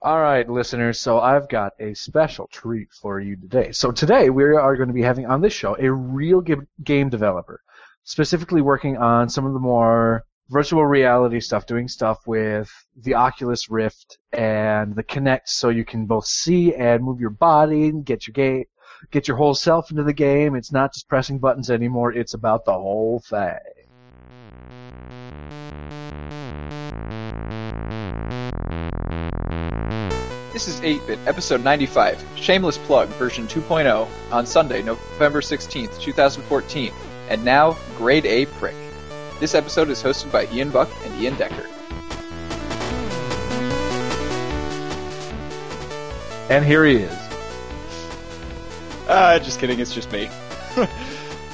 All right, listeners. So I've got a special treat for you today. So today we are going to be having on this show a real game developer, specifically working on some of the more virtual reality stuff, doing stuff with the Oculus Rift and the Kinect, so you can both see and move your body and get your game, get your whole self into the game. It's not just pressing buttons anymore; it's about the whole thing. This is 8-Bit, episode 95, Shameless Plug, version 2.0, on Sunday, November 16th, 2014. And now, Grade A Prick. This episode is hosted by Ian Buck and Ian Decker. And here he is. Uh, just kidding, it's just me.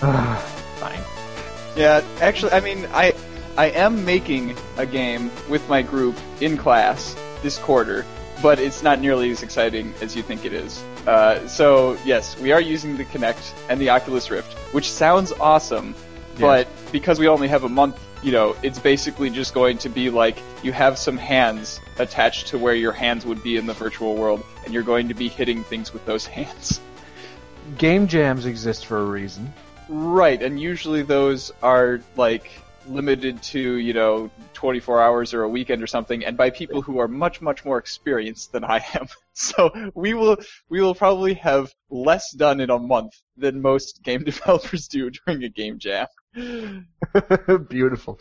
Fine. Yeah, actually, I mean, I I am making a game with my group in class this quarter, but it's not nearly as exciting as you think it is. Uh, so yes, we are using the Kinect and the Oculus Rift, which sounds awesome, but because we only have a month, you know, it's basically just going to be like you have some hands attached to where your hands would be in the virtual world, and you're going to be hitting things with those hands. Game jams exist for a reason. Right, and usually those are like limited to, you know, 24 hours or a weekend or something, and by people who are much, much more experienced than I am. So we will, we will probably have less done in a month than most game developers do during a game jam. Beautiful.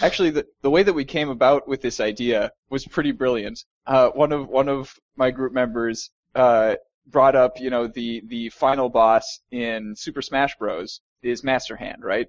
Actually, the, the way that we came about with this idea was pretty brilliant. Uh, one of, one of my group members, uh, brought up, you know, the, the final boss in Super Smash Bros. is Master Hand, right?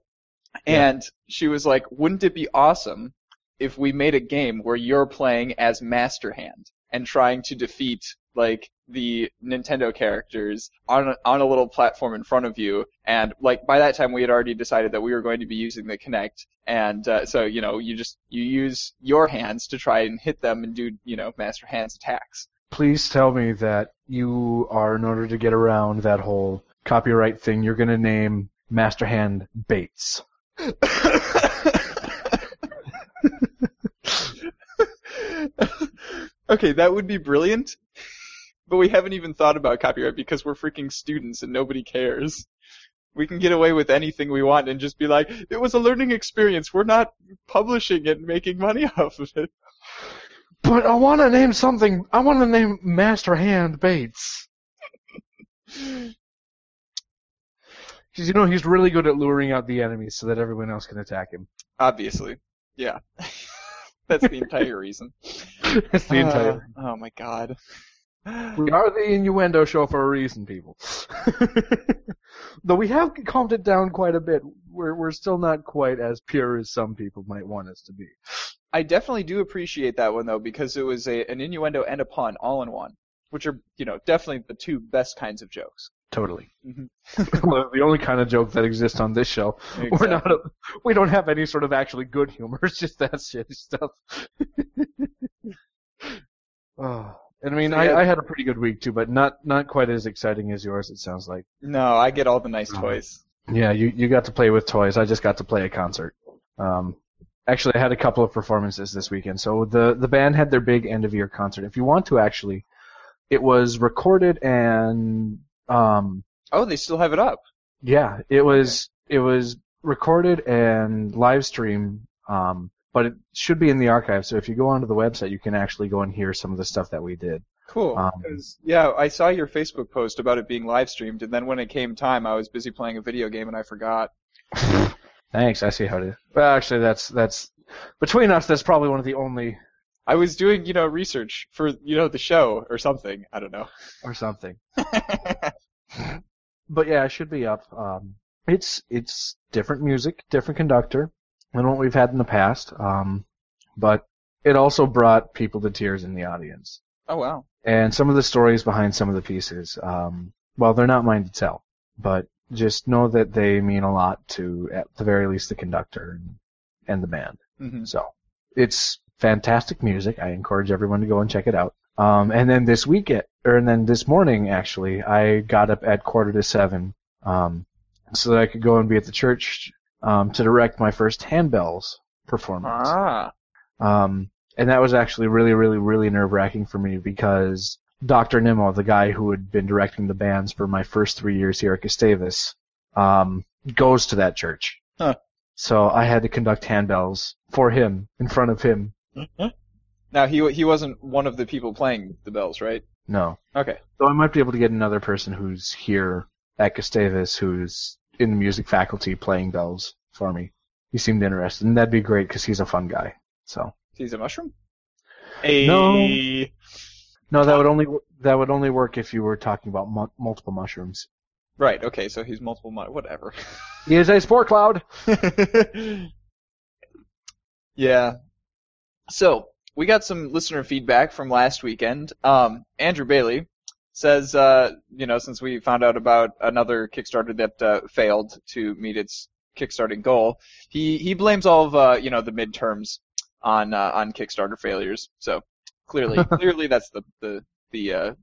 And she was like, wouldn't it be awesome if we made a game where you're playing as Master Hand and trying to defeat like the Nintendo characters on a, on a little platform in front of you and like by that time we had already decided that we were going to be using the Kinect and uh, so you know you just you use your hands to try and hit them and do you know Master Hand's attacks. Please tell me that you are, in order to get around that whole copyright thing, you're going to name Master Hand Bates. okay, that would be brilliant. But we haven't even thought about copyright because we're freaking students and nobody cares. We can get away with anything we want and just be like, it was a learning experience. We're not publishing it and making money off of it. But I want to name something. I want to name Master Hand Bates. Because you know he's really good at luring out the enemies so that everyone else can attack him. Obviously. Yeah. That's the entire reason. That's the entire. Uh, oh my god. We are the innuendo show for a reason, people. Though we have calmed it down quite a bit, we're we're still not quite as pure as some people might want us to be. I definitely do appreciate that one though because it was a, an innuendo and a pun all in one, which are you know definitely the two best kinds of jokes. Totally. Mhm. the only kind of joke that exists on this show. We're not. A, we don't have any sort of actually good humor. It's just that shitty stuff. oh, and I mean, So, I, yeah. I had a pretty good week too, but not not quite as exciting as yours. It sounds like. No, I get all the nice Oh. toys. Yeah, you you got to play with toys. I just got to play a concert. Um, actually, I had a couple of performances this weekend. So the the band had their big end of year concert. If you want to actually, it was recorded and um, Oh, they still have it up. yeah, it was it was recorded and live streamed. Um, but it should be in the archive. So if you go onto the website, you can actually go and hear some of the stuff that we did. Cool. Um, yeah, I saw your Facebook post about it being live streamed, and then when it came time, I was busy playing a video game and I forgot. Thanks. I see how it is. Well, actually, that's that's between us. That's probably one of the only I was doing, you know, research for, you know, the show or something. I don't know. or something. but yeah, it should be up. Um, it's it's different music, different conductor than what we've had in the past. Um, but it also brought people to tears in the audience. oh wow. And some of the stories behind some of the pieces, um, well, they're not mine to tell, but just know that they mean a lot to, at the very least, the conductor and, and the band. hmm So it's fantastic music. I encourage everyone to go and check it out. Um, and then this weekend, or and then this morning actually, I got up at quarter to seven, um, so that I could go and be at the church um, to direct my first handbells performance. Ah. Um, and that was actually really, really, really nerve wracking for me because Dr. Nimmo, the guy who had been directing the bands for my first three years here at Gustavus, um, goes to that church. Huh. So I had to conduct handbells for him in front of him. Mm-hmm. Now he he wasn't one of the people playing the bells, right? No. Okay. So I might be able to get another person who's here at Gustavus who's in the music faculty playing bells for me. He seemed interested, and that'd be great because he's a fun guy. So He's a mushroom. A No. no, that would only that would only work if you were talking about mu- multiple mushrooms. Right. Okay. So he's multiple. Mu- whatever. He is a spore cloud. yeah. So we got some listener feedback from last weekend. Um, Andrew Bailey says, uh, you know, since we found out about another Kickstarter that uh, failed to meet its kickstarting goal, he he blames all of uh, you know the midterms on uh, on Kickstarter failures. So clearly, clearly that's the the the uh,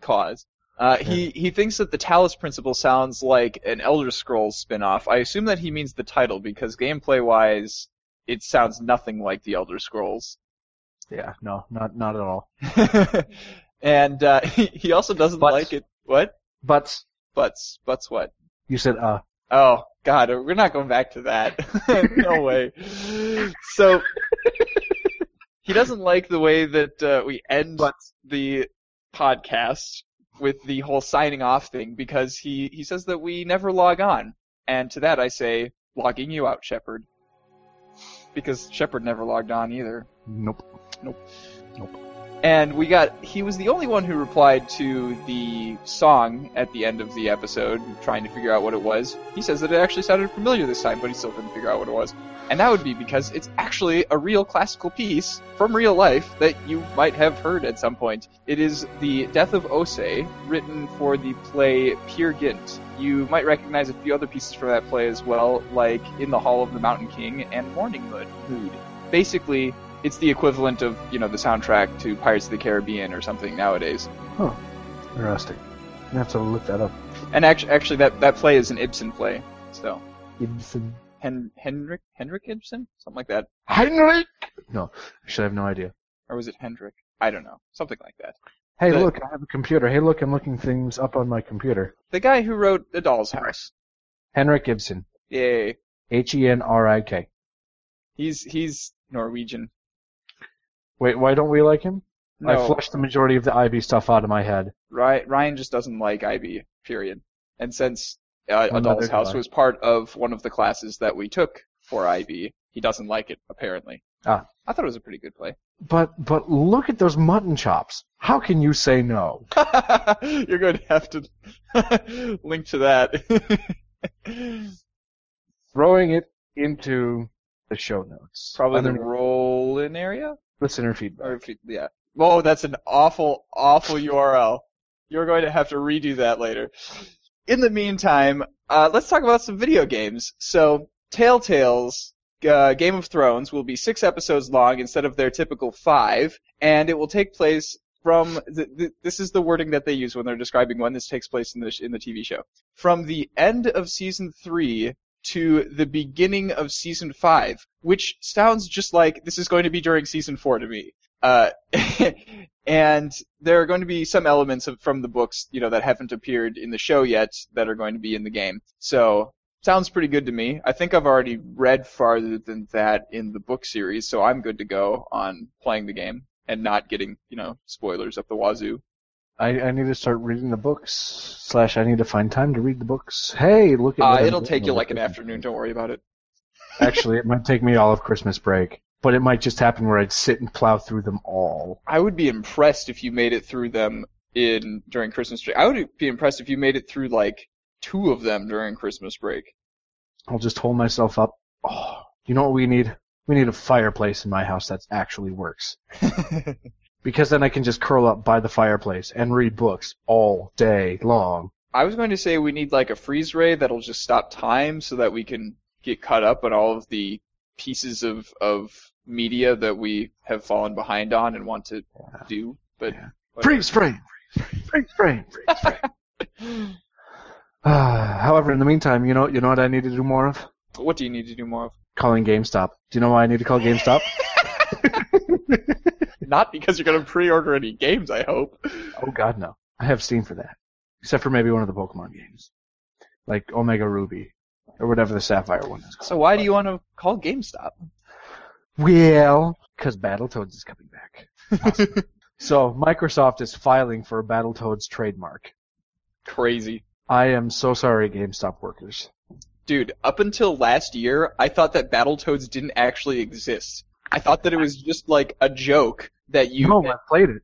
cause. Uh, he he thinks that the Talos Principle sounds like an Elder Scrolls spin-off. I assume that he means the title because gameplay-wise, it sounds nothing like the Elder Scrolls. Yeah, no, not not at all. and uh, he, he also doesn't like it. What? But Butts. Butts what? you said uh. Oh God, we're not going back to that. no way. So he doesn't like the way that uh, we end the podcast with the whole signing off thing because he he says that we never log on, and to that I say logging you out, Shepard, because Shepard never logged on either. Nope. Nope. Nope. And we got, he was the only one who replied to the song at the end of the episode, trying to figure out what it was. He says that it actually sounded familiar this time, but he still couldn't figure out what it was. And that would be because it's actually a real classical piece from real life that you might have heard at some point. It is The Death of Åse, written for the play Peer Gynt. You might recognize a few other pieces from that play as well, like In the Hall of the Mountain King and Morning. Mood. Basically, it's the equivalent of you know the soundtrack to Pirates of the Caribbean or something nowadays. Huh. Interesting. I have to look that up. And actually, actually that that play is an Ibsen play. So Ibsen. Hen- Henrik Henrik Ibsen, something like that, Heinrich. No, actually, I have no idea. or was it Hendrik? I don't know, something like that. Hey, The- look, I have a computer. Hey, look, I'm looking things up on my computer. The guy who wrote The Doll's House. Henrik Ibsen. Yay, H E N R I K. he's he's Norwegian. Wait, why don't we like him? I flushed the majority of the IB stuff out of my head. Ryan just doesn't like IB. Period. And since uh, Well, A Doll's neither do House was part of one of the classes that we took for IB, he doesn't like it apparently. Ah. I thought it was a pretty good play. But but look at those mutton chops. How can you say no? You're going to have to link to that. Throwing it into the show notes. Probably the Underneath roll-in area. Listener feedback. Or you, yeah. Oh, that's an awful, awful URL. You're going to have to redo that later. In the meantime, uh, let's talk about some video games. So, Telltale's uh, Game of Thrones will be six episodes long instead of their typical five, and it will take place from the, the, this is the wording that they use when they're describing when this takes place in the in the TV show. From the end of season three to the beginning of season five, which sounds just like this is going to be during season four to me. Uh, and there are going to be some elements of, from the books, you know, that haven't appeared in the show yet that are going to be in the game. So, sounds pretty good to me. I think I've already read farther than that in the book series, so I'm good to go on playing the game and not getting, you know, spoilers up the wazoo. I, I need to start reading the books. Slash, I need to find time to read the books. Hey, look at Uh, it'll take you like an afternoon, don't worry about it. Actually, it might take me all of Christmas break, but it might just happen where I'd sit and plow through them all. I would be impressed if you made it through them in during Christmas break. I would be impressed if you made it through like two of them during Christmas break. I'll just hold myself up. Oh, you know what we need? We need a fireplace in my house that actually works. Because then I can just curl up by the fireplace and read books all day long. I was going to say we need like a freeze ray that'll just stop time so that we can get caught up on all of the pieces of of media that we have fallen behind on and want to do. But Yeah. Freeze frame! Freeze frame! Freeze frame! Ah, however, in the meantime, you know, you know what I need to do more of? what do you need to do more of? Calling GameStop. Do you know why I need to call GameStop? Not because you're going to pre-order any games, I hope. Oh God, no. I have Steam for that, except for maybe one of the Pokemon games, like Omega Ruby or whatever the Sapphire one is called. So why do you want to call GameStop? Well, because Battletoads is coming back. so Microsoft is filing for a Battletoads trademark. Crazy. I am so sorry, GameStop workers. Dude, up until last year, I thought that Battletoads didn't actually exist. I thought that it was just like a joke that you no, I played it.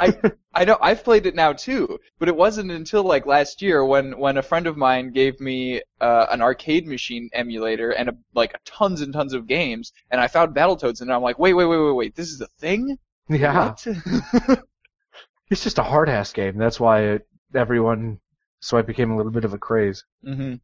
I I know I've played it now too, but it wasn't until like last year when when a friend of mine gave me uh, an arcade machine emulator and a, like tons and tons of games, and I found Battletoads, and I'm like, wait, wait, wait, wait, wait, this is a thing? yeah, it's just a hard ass game. That's why it, everyone. So it became a little bit of a craze. hmm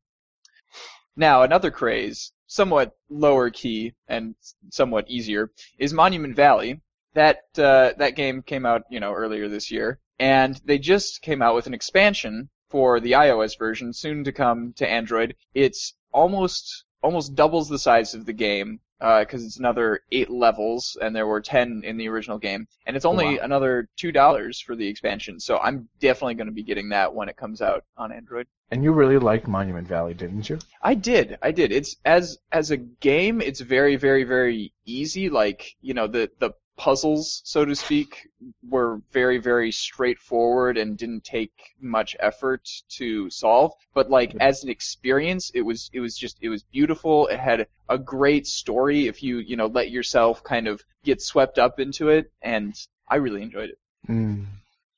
Now another craze, somewhat lower key and somewhat easier, is Monument Valley. That uh, that game came out, you know, earlier this year, and they just came out with an expansion for the iOS version, soon to come to Android. It's almost almost doubles the size of the game Uh, because it's another eight levels, and there were ten in the original game, and it's oh, only Wow. another two dollars for the expansion. So I'm definitely going to be getting that when it comes out on Android. And you really liked Monument Valley, didn't you? I did. I did. It's as as a game, it's very very very easy. Like, you know, the the puzzles, so to speak, were very very straightforward and didn't take much effort to solve. But like as an experience, it was it was just it was beautiful. It had a great story if you, you know, let yourself kind of get swept up into it and I really enjoyed it. Mm,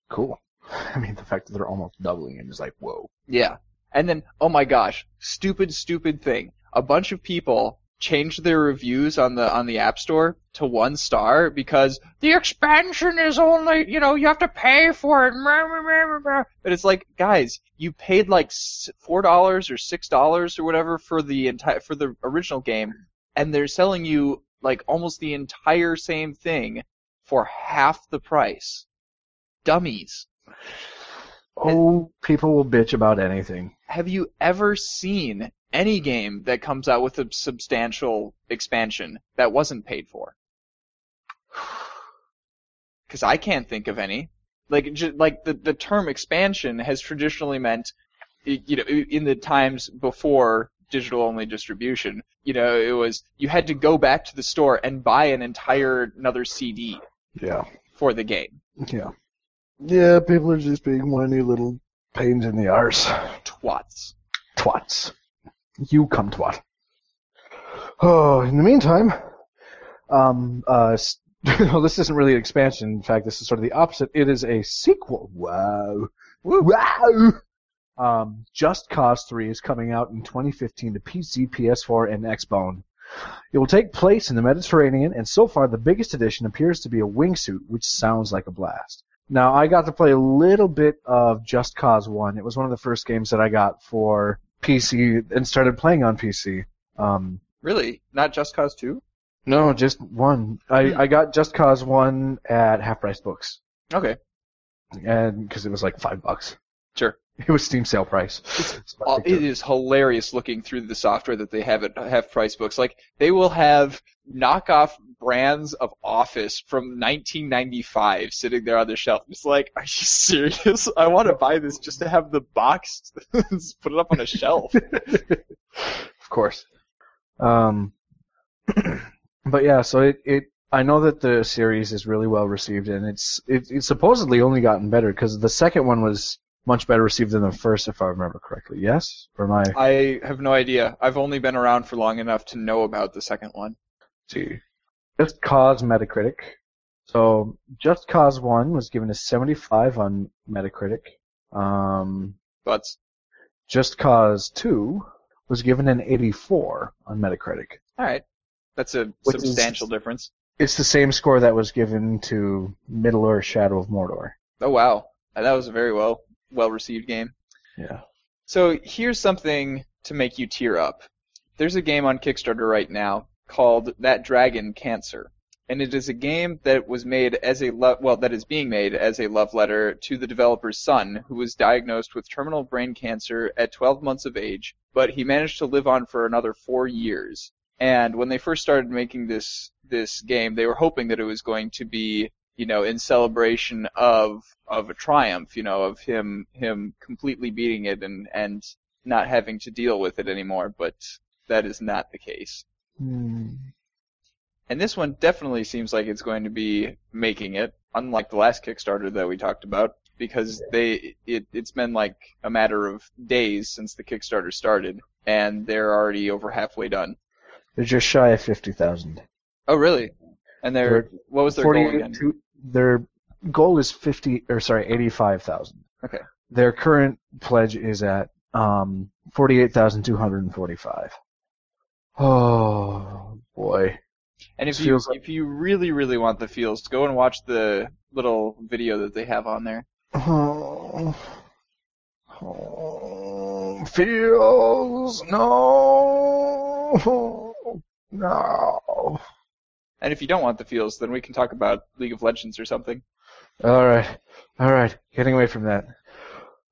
cool. I mean, the fact that they're almost doubling it is like, whoa. Yeah. And then, oh my gosh, stupid, stupid thing. A bunch of people changed their reviews on the on the App Store to one star because the expansion is only, you know, you have to pay for it. But it's like, guys, you paid like four dollars or six dollars or whatever for the entire for the original game, and they're selling you like almost the entire same thing for half the price. Dummies. Oh, people will bitch about anything. have you ever seen any game that comes out with a substantial expansion that wasn't paid for? Because I can't think of any. Like, like the the term expansion has traditionally meant, you know, in the times before digital only distribution, you know, it was you had to go back to the store and buy an entire another CD Yeah. for the game. Yeah. Yeah, people are just being whiny little pains in the arse. Twats. Twats. You come twat. Oh, in the meantime, um, uh, well, this isn't really an expansion. In fact, this is sort of the opposite. It is a sequel. Wow. Wow. Um, Just Cause 3 is coming out in 2015 to PC, PS4, and Xbone. It will take place in the Mediterranean, and so far the biggest addition appears to be a wingsuit, which sounds like a blast. Now, I got to play a little bit of Just Cause 1. It was one of the first games that I got for PC and started playing on PC. Um, Really? Not Just Cause 2? no, just one. I, Hmm. I got Just Cause 1 at Half Price Books, Okay. and because it was like five bucks. Sure. It was Steam sale price. So I Oh, it is hilarious looking through the software that they have at Half Price Books. Like they will have knockoff brands of Office from 1995 sitting there on the shelf. It's like, are you serious? I want to buy this just to have the box, put it up on a shelf. of course. Um, but yeah, so it, it I know that the series is really well received, and it's it, it's supposedly only gotten better because the second one was much better received than the first, if I remember correctly. Yes, or am I? I have no idea. I've only been around for long enough to know about the second one. see. Just Cause Metacritic. So Just Cause One was given a 75 on Metacritic. Um, But Just Cause Two was given an 84 on Metacritic. all right, that's a Which is- substantial difference. It's the same score that was given to Middle Earth Shadow of Mordor. Oh wow, that was very well well received game. Yeah. So here's something to make you tear up. There's a game on Kickstarter right now called That Dragon Cancer. And it is a game that was made as a lo- well that is being made as a love letter to the developer's son who was diagnosed with terminal brain cancer at 12 months of age, but he managed to live on for another 4 years. And when they first started making this this game, they were hoping that it was going to be, you know, in celebration of of a triumph, you know, of him him completely beating it and and not having to deal with it anymore. But that is not the case. Hmm. And this one definitely seems like it's going to be making it, unlike the last Kickstarter that we talked about, because they it it's been like a matter of days since the Kickstarter started, and they're already over halfway done. They're just shy of fifty thousand. Oh, really? And they're, what was their goal again? to- Their goal is fifty or sorry, eighty-five thousand. Okay. Their current pledge is at um forty-eight thousand two hundred and forty-five. Oh boy. And if you like- if you really really want the feels, go and watch the little video that they have on there. Oh, oh, feels no, no. And if you don't want the feels, then we can talk about League of Legends or something. All right, all right, getting away from that.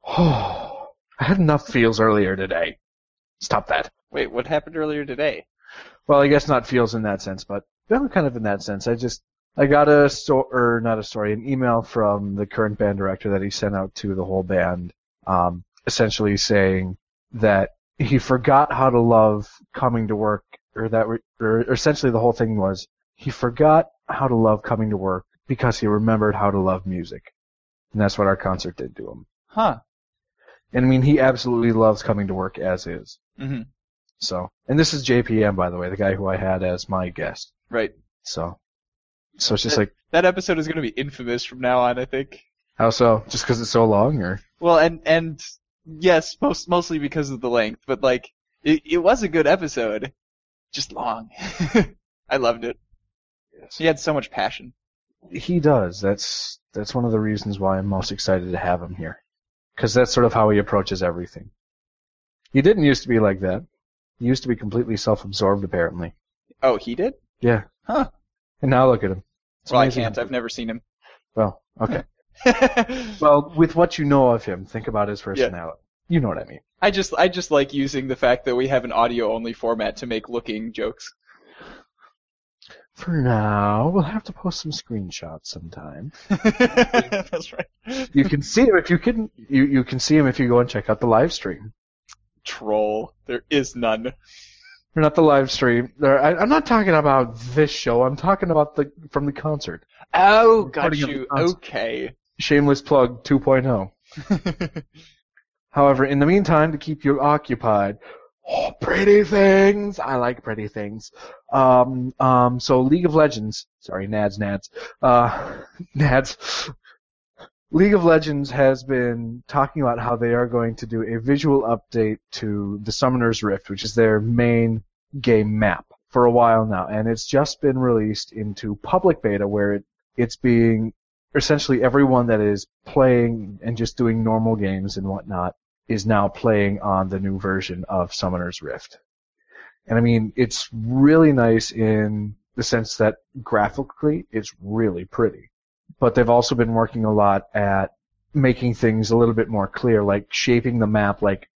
Oh, I had enough feels earlier today. Stop that. Wait, what happened earlier today? Well, I guess not feels in that sense, but kind of in that sense. I just I got a sto- or not a story, an email from the current band director that he sent out to the whole band, um, essentially saying that he forgot how to love coming to work, or that, re- or essentially the whole thing was he forgot how to love coming to work because he remembered how to love music, and that's what our concert did to him. Huh. And I mean, he absolutely loves coming to work as is. hmm So, and this is JPM, by the way, the guy who I had as my guest. Right. So, so it's just like, That episode is going to be infamous from now on, I think. how so? Just because it's so long, or? Well, and and yes, most mostly because of the length, but like it, it was a good episode, just long. I loved it. He had so much passion. He does. That's that's one of the reasons why I'm most excited to have him here, because that's sort of how he approaches everything. He didn't used to be like that. He used to be completely self-absorbed, apparently. Oh, he did? Yeah. Huh. And now look at him. It's well, I can't. I've never seen him. Well, okay. Well, with what you know of him, think about his personality. You know what I mean. I just I just like using the fact that we have an audio only format to make looking jokes. For now, we'll have to post some screenshots sometime. That's right. You can see them if you can. You you can see him if you go and check out the live stream. Troll. There is none. Or not the live stream. I, I'm not talking about this show. I'm talking about the from the concert. Oh, got you. Okay. Shameless plug 2.0. However, in the meantime, to keep you occupied, oh, pretty things. I like pretty things. Um, um, so League of Legends. Sorry, Nads, Nads. Uh, Nads. League of Legends has been talking about how they are going to do a visual update to the Summoner's Rift, which is their main game map, for a while now, and it's just been released into public beta where it, it's being essentially everyone that is playing and just doing normal games and whatnot is now playing on the new version of Summoner's Rift. And I mean, it's really nice in the sense that graphically it's really pretty. But they've also been working a lot at making things a little bit more clear, like shaping the map. Like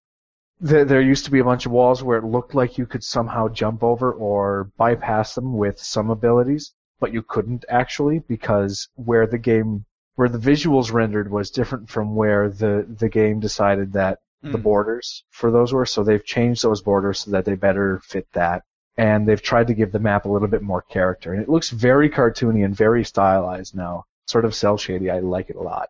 there, there used to be a bunch of walls where it looked like you could somehow jump over or bypass them with some abilities, but you couldn't actually because where the game, where the visuals rendered was different from where the, the game decided that the Hmm. borders for those were. So they've changed those borders so that they better fit that. And they've tried to give the map a little bit more character. And it looks very cartoony and very stylized now. Sort of cell shady. I like it a lot.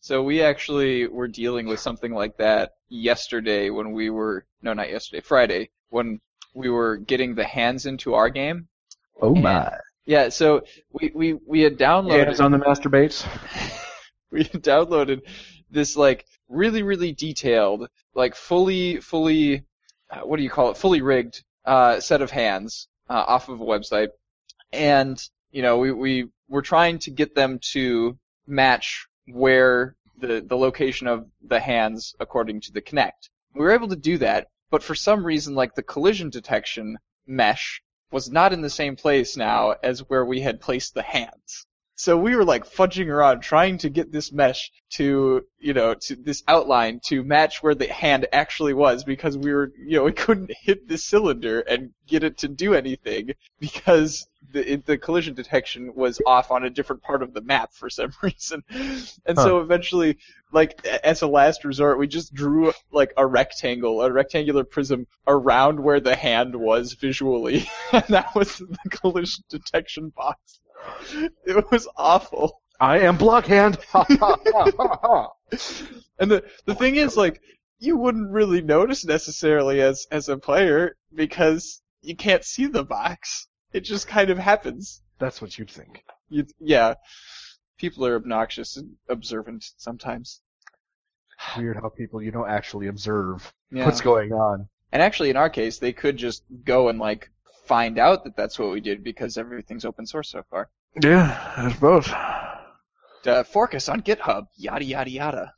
So we actually were dealing with something like that yesterday when we were no, not yesterday, Friday when we were getting the hands into our game. Oh And- my. Yeah, so we we we had downloaded Hands on the masturbates. we had downloaded this like really really detailed like fully fully uh, what do you call it fully rigged uh, set of hands uh, off of a website and you know we we were trying to get them to match where the the location of the hands according to the Kinect. We were able to do that, but for some reason like the collision detection mesh was not in the same place now as where we had placed the hands. So we were like fudging around trying to get this mesh to, you know, to this outline to match where the hand actually was because we were, you know, we couldn't hit the cylinder and get it to do anything because the it, the collision detection was off on a different part of the map for some reason, and so eventually, like as a last resort, we just drew like a rectangle, a rectangular prism around where the hand was visually, and that was the collision detection box. It was awful. I am Blockhand. Ha, ha, ha, ha, ha. And the the thing is, like, you wouldn't really notice necessarily as as a player because you can't see the box. It just kind of happens. That's what you'd think. You, yeah, people are obnoxious and observant sometimes. Weird how people you don't actually observe Yeah. what's going on. And actually, in our case, they could just go and like find out that that's what we did because everything's open source so far. Yeah, I suppose. Uh, fork us on GitHub. Yada yada yada.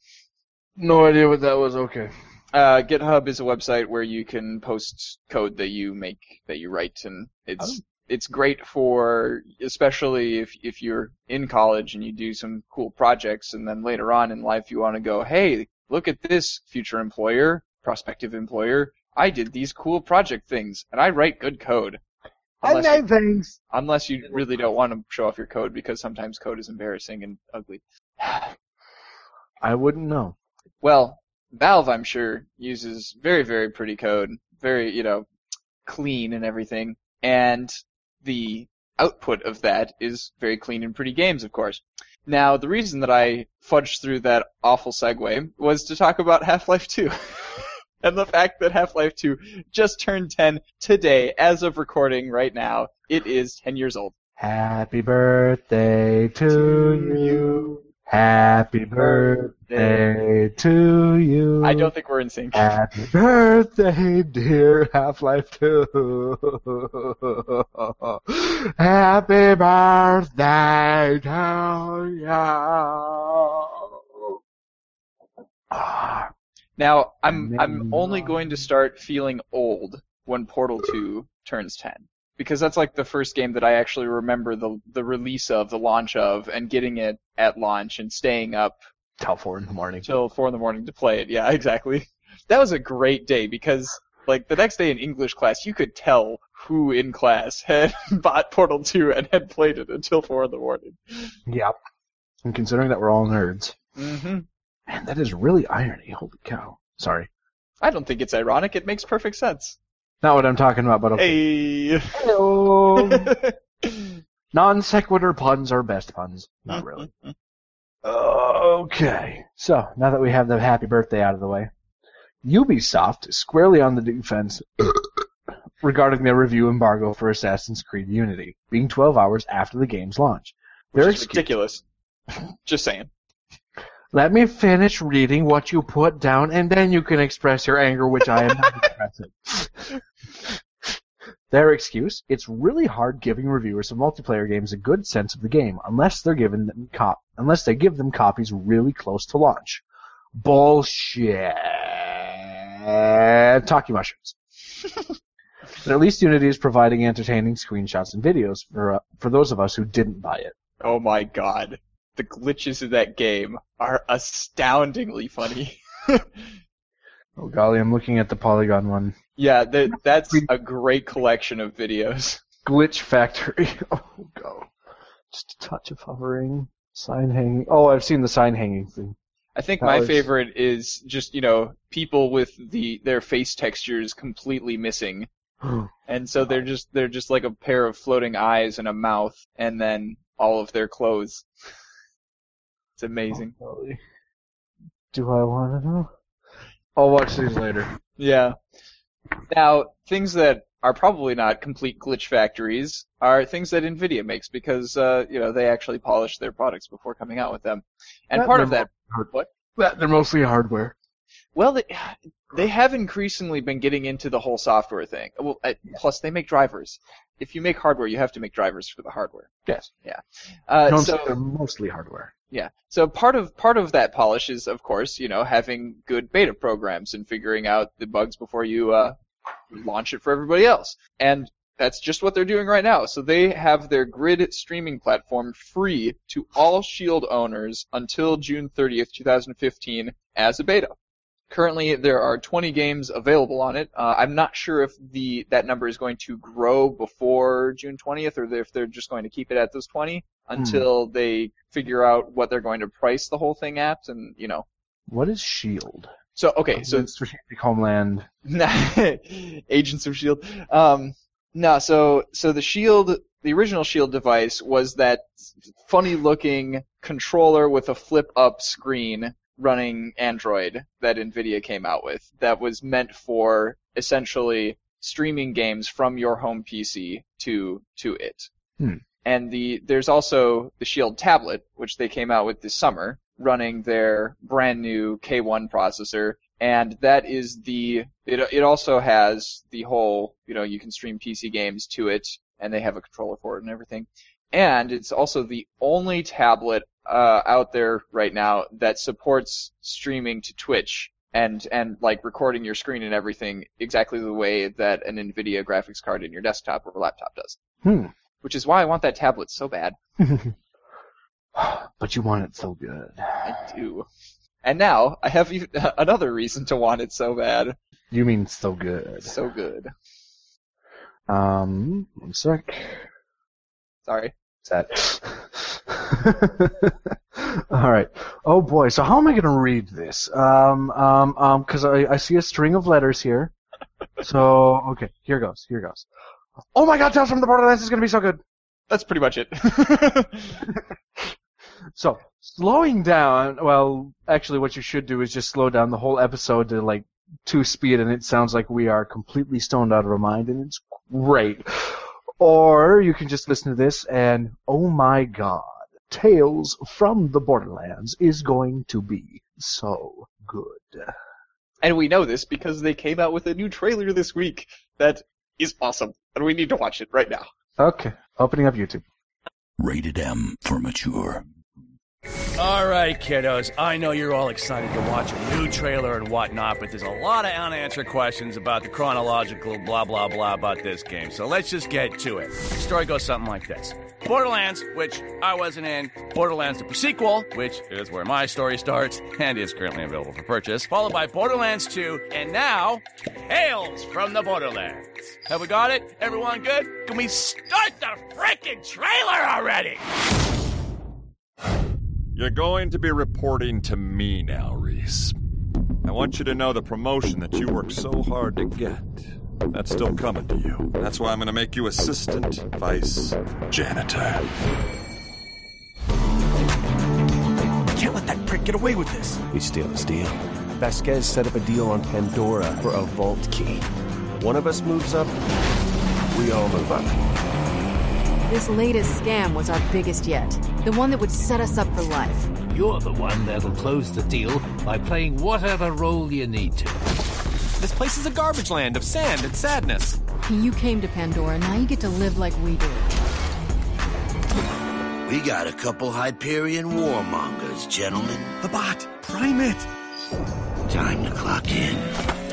No idea what that was. Okay. Uh, GitHub is a website where you can post code that you make, that you write, and it's it's great for especially if if you're in college and you do some cool projects, and then later on in life you want to go, hey, look at this future employer, prospective employer. I did these cool project things, and I write good code. Unless, you, things. unless you really don't want to show off your code because sometimes code is embarrassing and ugly. I wouldn't know. Well, Valve, I'm sure, uses very, very pretty code, very, you know, clean and everything, and the output of that is very clean and pretty games, of course. Now, the reason that I fudged through that awful segue was to talk about Half-Life 2. and the fact that Half-Life 2 just turned 10 today, as of recording right now. It is 10 years old. Happy birthday to you. Happy birthday to you. I don't think we're in sync. Happy birthday, dear Half-Life 2. Happy birthday to you. Ah, Now, I'm I'm only going to start feeling old when Portal 2 turns 10. Because that's like the first game that I actually remember the the release of, the launch of, and getting it at launch and staying up Till four in the morning. till four in the morning to play it. Yeah, exactly. That was a great day because like the next day in English class, you could tell who in class had bought Portal 2 and had played it until four in the morning. Yep. And considering that we're all nerds. hmm Man, that is really irony. Holy cow. Sorry. I don't think it's ironic. It makes perfect sense. Not what I'm talking about, but okay. Hey. Hello. Non sequitur puns are best puns. Not really. Okay. So, now that we have the happy birthday out of the way, Ubisoft is squarely on the defense regarding their review embargo for Assassin's Creed Unity, being 12 hours after the game's launch. Which Their is excuse- ridiculous. Just saying. Let me finish reading what you put down, and then you can express your anger, which I am not expressing. Their excuse: It's really hard giving reviewers of multiplayer games a good sense of the game unless they're given them cop unless they give them copies really close to launch. Bullshit. Talkie mushrooms. but at least Unity is providing entertaining screenshots and videos for uh, for those of us who didn't buy it. Oh my god. The glitches in that game are astoundingly funny. Oh golly, I'm looking at the Polygon one. yeah, that, that's a great collection of videos. Glitch Factory. Oh, go. Just a touch of hovering. Sign hanging. Oh, I've seen the sign hanging thing. I think That my was- favorite is just, you know, people with the their face textures completely missing. And so they're just they're just like a pair of floating eyes and a mouth and then all of their clothes. It's amazing. Oh. Do I want to know? I'll watch these later. Yeah. Now, things that are probably not complete glitch factories are things that Nvidia makes because uh, you know they actually polish their products before coming out with them. And That part of that, hard- what? That they're mostly hardware. well, they, they have increasingly been getting into the whole software thing. Well, uh, plus they make drivers. If you make hardware, you have to make drivers for the hardware. Yes. Uh, No, so they're mostly hardware. Yeah. So part of part of that polish is, of course, you know, having good beta programs and figuring out the bugs before you uh, launch it for everybody else. And that's just what they're doing right now. So they have their grid streaming platform free to all Shield owners until June 30th, 2015, as a beta. Currently, there are 20 games available on it. Uh, I'm not sure if the that number is going to grow before June 20th, or if they're just going to keep it at those 20 until they figure out what they're going to price the whole thing at, and you know. What is Shield? So okay, so It's Strategic Homeland. Agents of Shield. Um, no, so so the Shield, the original Shield device was that funny-looking controller with a flip-up screen running Android that Nvidia came out with. That was meant for essentially streaming games from your home PC to to it. Hmm. And the there's also the Shield tablet, which they came out with this summer, running their brand new K1 processor, and that is the it it also has the whole you know you can stream PC games to it, and they have a controller for it and everything, and it's also the only tablet uh, out there right now that supports streaming to Twitch and and like recording your screen and everything exactly the way that an Nvidia graphics card in your desktop or laptop does. Hmm. Which is why I want that tablet so bad. but you want it so good. I do. And now I have even another reason to want it so bad. You mean so good. So good. Um, one sec. Sorry. Is that? All right. Oh boy. So how am I going to read this? Um, um, um, because I, I see a string of letters here. So okay, here goes. Here goes. Oh my God! Tales from the Borderlands is going to be so good. That's pretty much it. So slowing down. Well, actually, what you should do is just slow down the whole episode to like two speed, and it sounds like we are completely stoned out of our mind, and it's great. Or you can just listen to this, and oh my God, Tales from the Borderlands is going to be so good. and we know this because they came out with a new trailer this week that is awesome, and we need to watch it right now. Okay, opening up YouTube. Rated M for mature. All right, kiddos. I know you're all excited to watch a new trailer and whatnot, but there's a lot of unanswered questions about the chronological blah blah blah about this game. So let's just get to it. The story goes something like this. Borderlands, which I wasn't in, Borderlands the sequel, which is where my story starts and is currently available for purchase, followed by Borderlands 2, and now Tales from the Borderlands. Have we got it? Everyone good? Can we start the freaking trailer already? You're going to be reporting to me now, Rhys. I want you to know the promotion that you worked so hard to get. That's still coming to you. That's why I'm going to make you assistant vice janitor. Can't let that prick get away with this. We steal his deal. Vasquez set up a deal on Pandora for a vault key. One of us moves up, we all move up. This latest scam was our biggest yet. The one that would set us up for life. You're the one that'll close the deal by playing whatever role you need to. This place is a garbage land of sand and sadness. You came to Pandora, now you get to live like we do. We got a couple Hyperion warmongers, gentlemen. The bot, prime it. Time to clock in.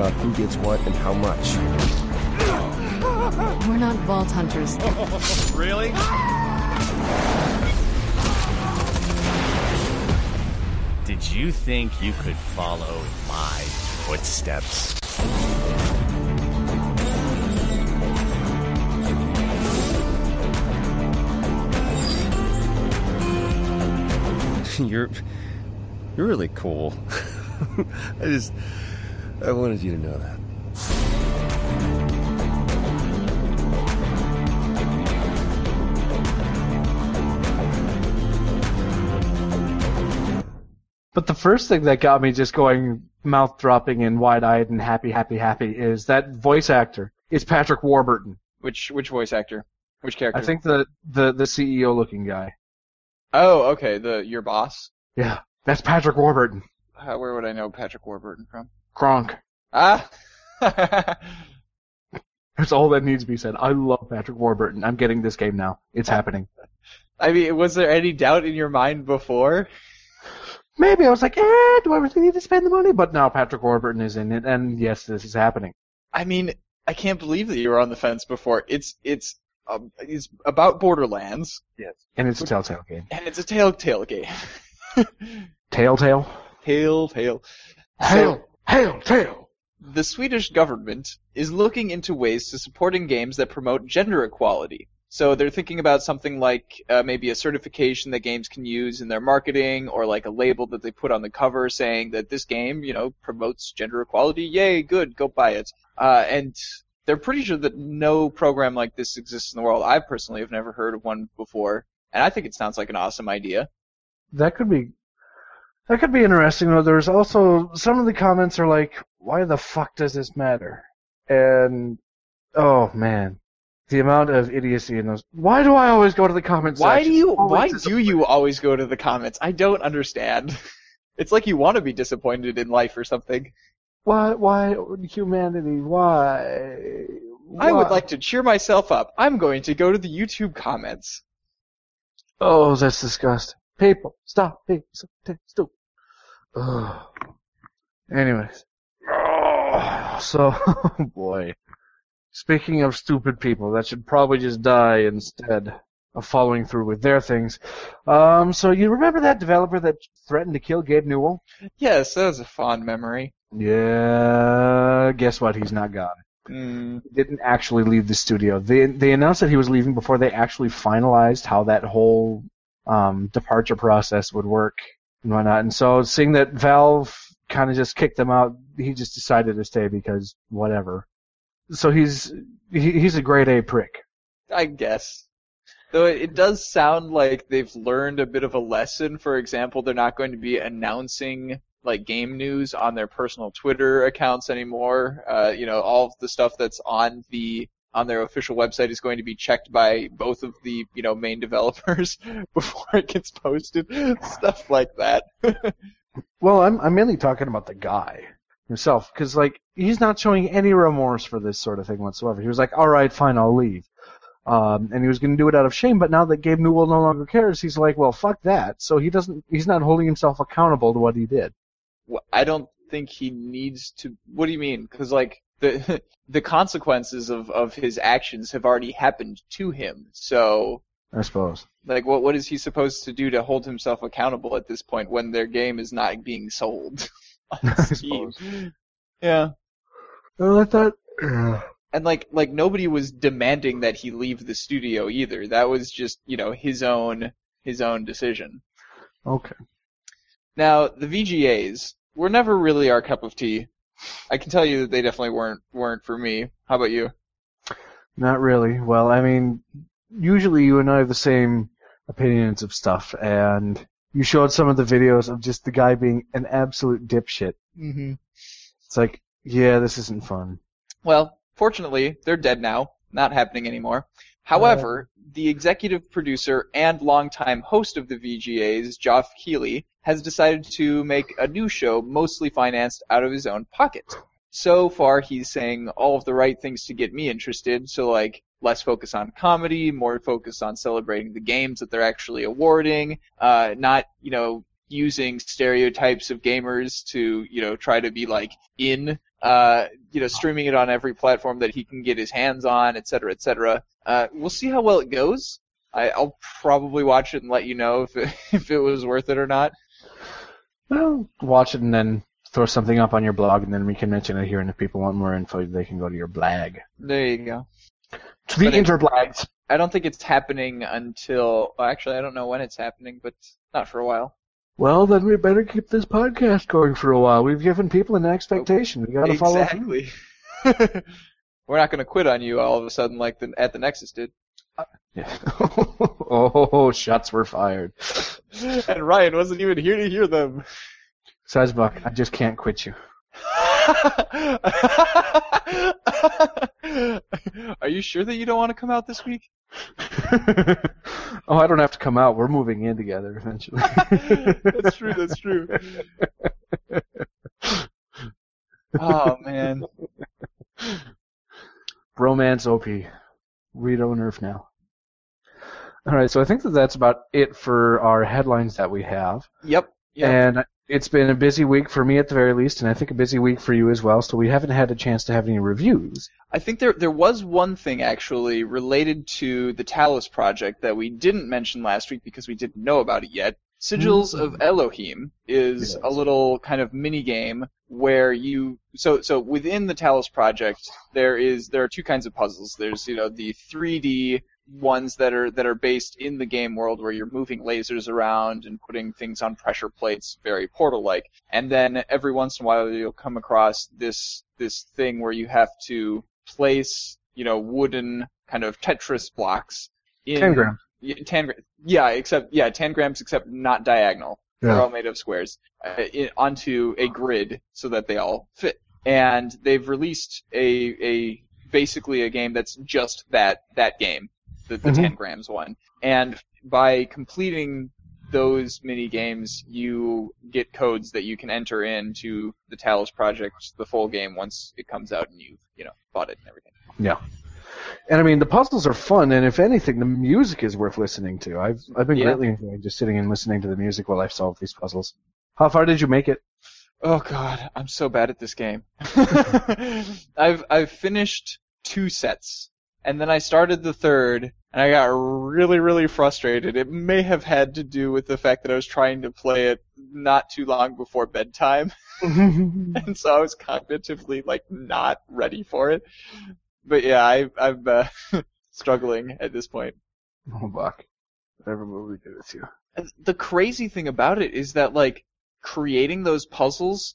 About who gets what and how much. We're not vault hunters. Really? Did you think you could follow my footsteps? you're you're really cool. I just I wanted you to know that. But the first thing that got me just going mouth dropping and wide eyed and happy, happy, happy is that voice actor is Patrick Warburton. Which which voice actor? Which character? I think the the the CEO looking guy. Oh, okay. The your boss. Yeah, that's Patrick Warburton. Uh, where would I know Patrick Warburton from? Kronk. Ah. That's all that needs to be said. I love Patrick Warburton. I'm getting this game now. It's happening. I mean, was there any doubt in your mind before? Maybe I was like, eh, do I really need to spend the money? But now Patrick Warburton is in it, and yes, this is happening. I mean, I can't believe that you were on the fence before. It's it's um, it's about Borderlands, Yes. And it's a Telltale game. and it's a Telltale game. Telltale? Telltale. Hail! Hail! Tail! The Swedish government is looking into ways to supporting games that promote gender equality. So they're thinking about something like uh, maybe a certification that games can use in their marketing, or like a label that they put on the cover saying that this game, you know, promotes gender equality. Yay, good, go buy it. Uh, and they're pretty sure that no program like this exists in the world. I personally have never heard of one before, and I think it sounds like an awesome idea. That could be. That could be interesting. Though there's also some of the comments are like, "Why the fuck does this matter?" And oh man, the amount of idiocy in those. Why do I always go to the comments? Why section? do you? Always Why do you always go to the comments? I don't understand. It's like you want to be disappointed in life or something. Why? Why humanity? Why? I would like to cheer myself up. I'm going to go to the YouTube comments. Oh, that's disgusting. People, stop being so stupid. Ugh. Anyways. Oh, so, boy. Speaking of stupid people, that should probably just die instead of following through with their things. Um, so you remember that developer that threatened to kill Gabe Newell? Yes, that was a fond memory. Yeah, guess what? He's not gone. Mm, He didn't actually leave the studio. They they announced that he was leaving before they actually finalized how that whole um, departure process would work and whatnot. And so, seeing that Valve kind of just kicked them out, he just decided to stay because whatever. So he's he, he's a grade A prick. I guess. Though it, does sound like they've learned a bit of a lesson. For example, they're not going to be announcing like game news on their personal Twitter accounts anymore. Uh, you know, all the stuff that's on the on their official website is going to be checked by both of the you know main developers before it gets posted. Stuff like that. Well, I'm I'm mainly talking about the guy himself because like he's not showing any remorse for this sort of thing whatsoever. He was like, all right, fine, I'll leave. Um, and he was going to do it out of shame, but now that Gabe Newell no longer cares, he's like, well, fuck that. So he doesn't, he's not holding himself accountable to what he did. Wh- I don't think he needs to. What do you mean? Because like the the consequences of of his actions have already happened to him. So I suppose. like, what what is he supposed to do to hold himself accountable at this point when their game is not being sold I suppose. Yeah. Well, I thought, And like like nobody was demanding that he leave the studio either. That was just you know his own his own decision. okay. Now, the VGAs were never really our cup of tea. I can tell you that they definitely weren't weren't for me. How about you? Not really. Well, I mean, usually you and I have the same opinions of stuff, and you showed some of the videos of just the guy being an absolute dipshit. Mm-hmm. It's like, yeah, this isn't fun. Well, fortunately, they're dead now. Not happening anymore. However, the executive producer and longtime host of the VGAs, Geoff Keighley, has decided to make a new show mostly financed out of his own pocket. So far, he's saying all of the right things to get me interested. So, like, less focus on comedy, more focus on celebrating the games that they're actually awarding, uh, not, you know, using stereotypes of gamers to, you know, try to be like in, uh, you know, streaming it on every platform that he can get his hands on, et cetera, et cetera. Uh, we'll see how well it goes. I, I'll probably watch it and let you know if it, if it was worth it or not. Well, watch it and then throw something up on your blog, and then we can mention it here. And if people want more info, they can go to your blag. There you go. To the interblags. I don't think it's happening until, well, actually, I don't know when it's happening, but not for a while. Well, then we better keep this podcast going for a while. We've given people an expectation. We gotta follow through. Exactly. We're not going to quit on you all of a sudden like the, at the Nexus did. Yeah. oh, shots were fired. and Ryan wasn't even here to hear them. Sizebuck, I just can't quit you. Are you sure that you don't want to come out this week? oh, I don't have to come out. We're moving in together eventually. that's true. That's true. Oh man. Romance OP. Read on Nerf now. All right, so I think that that's about it for our headlines that we have. Yep. Yep. And it's been a busy week for me at the very least, and I think a busy week for you as well. So we haven't had a chance to have any reviews. I think there there was one thing actually related to the Talos Principle that we didn't mention last week because we didn't know about it yet. Sigils of mm-hmm. Elohim is a little kind of mini game where you so so within the Talos Principle there is there are two kinds of puzzles. There's you know the 3D ones that are that are based in the game world where you're moving lasers around and putting things on pressure plates, very portal like. And then every once in a while you'll come across this this thing where you have to place, you know, wooden kind of Tetris blocks in Tangrams. Yeah, tan, yeah, except yeah, tangrams except not diagonal. Yeah. They're all made of squares uh, i onto a grid so that they all fit. And they've released a a basically a game that's just that that game, the, the Mhm. tangrams one. And by completing those mini games, you get codes that you can enter into the Talos Principle, the full game once it comes out and you've you know bought it and everything. Yeah. And I mean, the puzzles are fun, and if anything, the music is worth listening to. I've I've been Yeah. greatly enjoying just sitting and listening to the music while I've solved these puzzles. How far did you make it? Oh god, I'm so bad at this game. I've I've finished two sets, and then I started the third, and I got really really frustrated. It may have had to do with the fact that I was trying to play it not too long before bedtime, and so I was cognitively like not ready for it. But yeah, I, I'm uh, struggling at this point. Oh, Buck. Whatever movie did it to you. And the crazy thing about it is that like creating those puzzles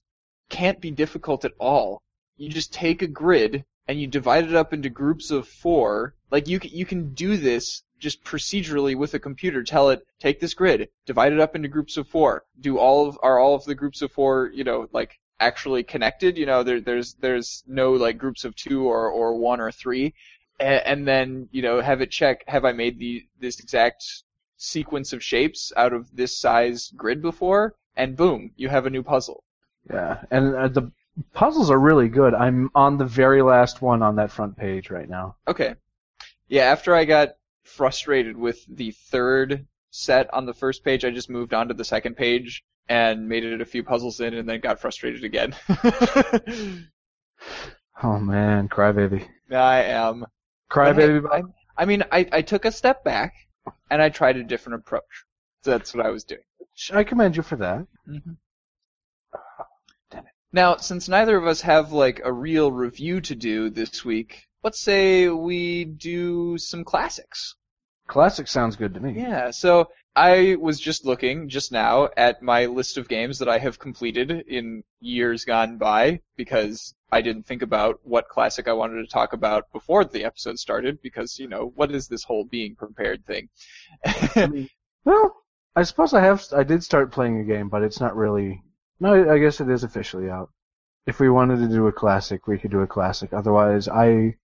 can't be difficult at all. You just take a grid and you divide it up into groups of four. Like you you can do this just procedurally with a computer. Tell it take this grid, divide it up into groups of four. Do all of are all of the groups of four you know like actually connected? You know there there's there's no like groups of two or or one or three. A- And then you know have it check have I made the this exact sequence of shapes out of this size grid before, and boom, you have a new puzzle. Yeah, and uh, the puzzles are really good. I'm on the very last one on that front page right now. Okay. Yeah, after I got frustrated with the third set on the first page, I just moved on to the second page and made it a few puzzles in and then got frustrated again. Oh man, crybaby. I am. Crybaby. I, I mean, I, I took a step back and I tried a different approach. So that's what I was doing. I commend you for that. Mm-hmm. Now, since neither of us have like a real review to do this week, let's say we do some classics. Classic sounds good to me. Yeah, so I was just looking just now at my list of games that I have completed in years gone by because I didn't think about what classic I wanted to talk about before the episode started because, you know, what is this whole being prepared thing? Well, I suppose I have. I did start playing a game, but it's not really. No, I guess it is officially out. If we wanted to do a classic, we could do a classic. Otherwise, I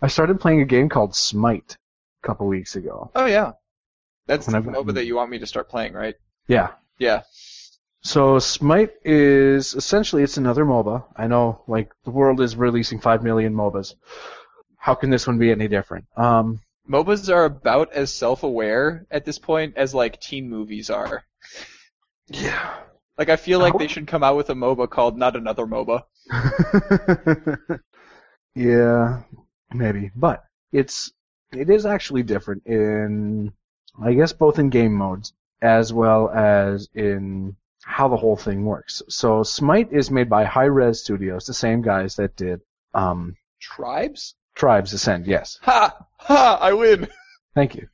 I started playing a game called Smite a couple weeks ago. oh yeah. That's the When I've MOBA that you want me to start playing, right? Yeah. Yeah. So Smite is essentially it's another MOBA. I know, like the world is releasing five million MOBAs. How can this one be any different? Um, MOBAs are about as self-aware at this point as like teen movies are. Yeah. Like I feel like they should come out with a MOBA called Not Another MOBA. yeah, maybe, but it's it is actually different in I guess both in game modes as well as in how the whole thing works. So Smite is made by Hi-Rez Studios, the same guys that did um, Tribes? Tribes Ascend. Yes. Ha! Ha! I win! Thank you.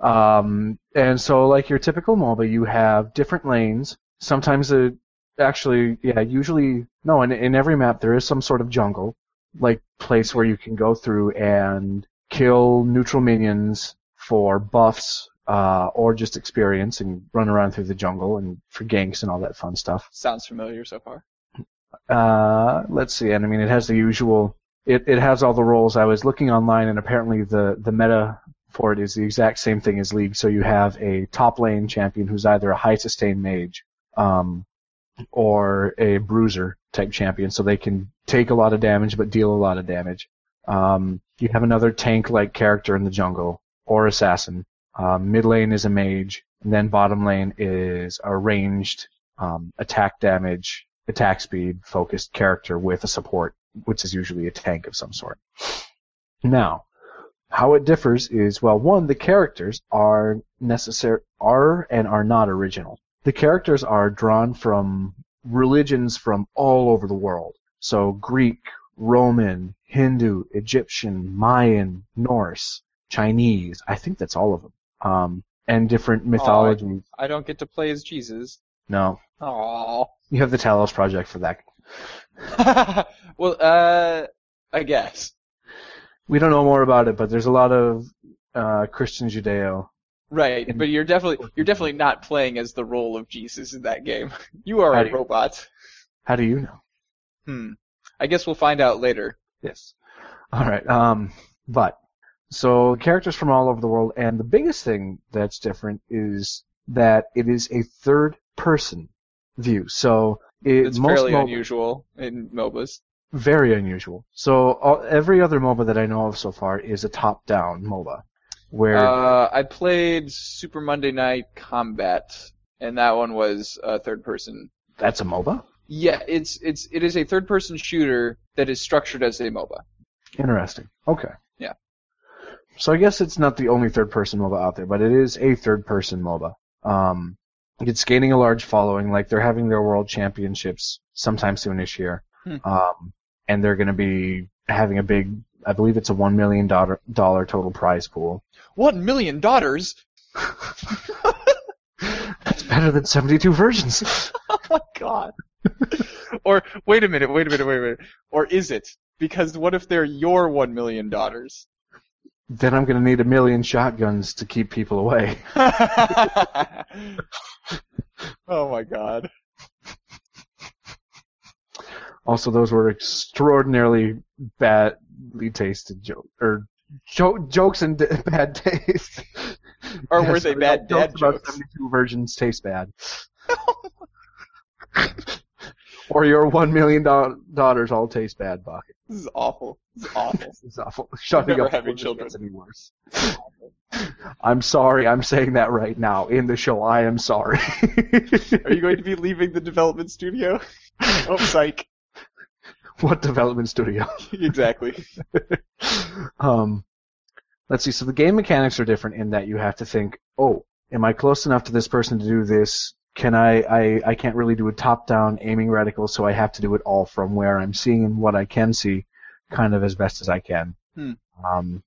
Um, and so, like your typical MOBA, you have different lanes. Sometimes, a, actually, yeah, usually, no, in, in every map there is some sort of jungle, like place where you can go through and kill neutral minions for buffs, uh, or just experience and run around through the jungle and for ganks and all that fun stuff. Sounds familiar so far. Uh, let's see. And I mean, it has the usual. It it has all the roles. I was looking online, and apparently the the meta for it is the exact same thing as League. So you have a top lane champion who's either a high sustain mage, um, or a bruiser type champion, so they can take a lot of damage but deal a lot of damage. Um, you have another tank like character in the jungle or assassin, Uh, mid lane is a mage, and then bottom lane is a ranged um, attack damage, attack speed focused character with a support, which is usually a tank of some sort. Now, how it differs is well, one, the characters are necessary are and are not original. The characters are drawn from religions from all over the world. So Greek, Roman, Hindu, Egyptian, Mayan, Norse, Chinese. I think that's all of them. Um, and different mythologies. I don't get to play as Jesus. no, Aww. you have the Talos Principle for that. well, uh, I guess. We don't know more about it, but there's a lot of uh, Christian Judeo. Right, but you're definitely you're definitely not playing as the role of Jesus in that game. You are How a robot. How do you know? Hmm. I guess we'll find out later. Yes. All right. Um, but so characters from all over the world, and the biggest thing that's different is that it is a third-person view. So it, It's most fairly MOBA unusual in MOBAs. very unusual. So all, every other MOBA that I know of so far is a top-down MOBA, where Uh, I played Super Monday Night Combat, and that one was uh, third person. that's a MOBA. Yeah, it's it's it is a third person shooter that is structured as a MOBA. Interesting. Okay. Yeah. So I guess it's not the only third-person MOBA out there, but it is a third-person MOBA. Um, it's gaining a large following. Like they're having their world championships sometime soon this year, Hmm. um, and they're going to be having a big. I believe it's a one million dollar dollar total prize pool. One million daughters. That's better than seventy-two virgins. Oh my god. or wait a minute, wait a minute, wait a minute. Or is it? Because what if they're your one million daughters? then I'm going to need a million shotguns to keep people away. oh my god. Also, those were extraordinarily badly tasted jokes, or jo- jokes and d- bad taste. Or were Yes, they bad dad about jokes? 72 versions taste bad. or your one million do- daughters all taste bad, Buck. This is awful. This is awful. This is awful. Shut never up. having children. gets Any worse. I'm sorry. I'm saying that right now in the show. I am sorry. Are you going to be leaving the development studio? Oh, psych. what development studio? exactly. um, let's see. So the game mechanics are different in that you have to think, oh, am I close enough to this person to do this? Can I, I, I can't really do a top-down aiming reticle, so I have to do it all from where I'm seeing and what I can see, kind of as best as I can. Hmm. Um,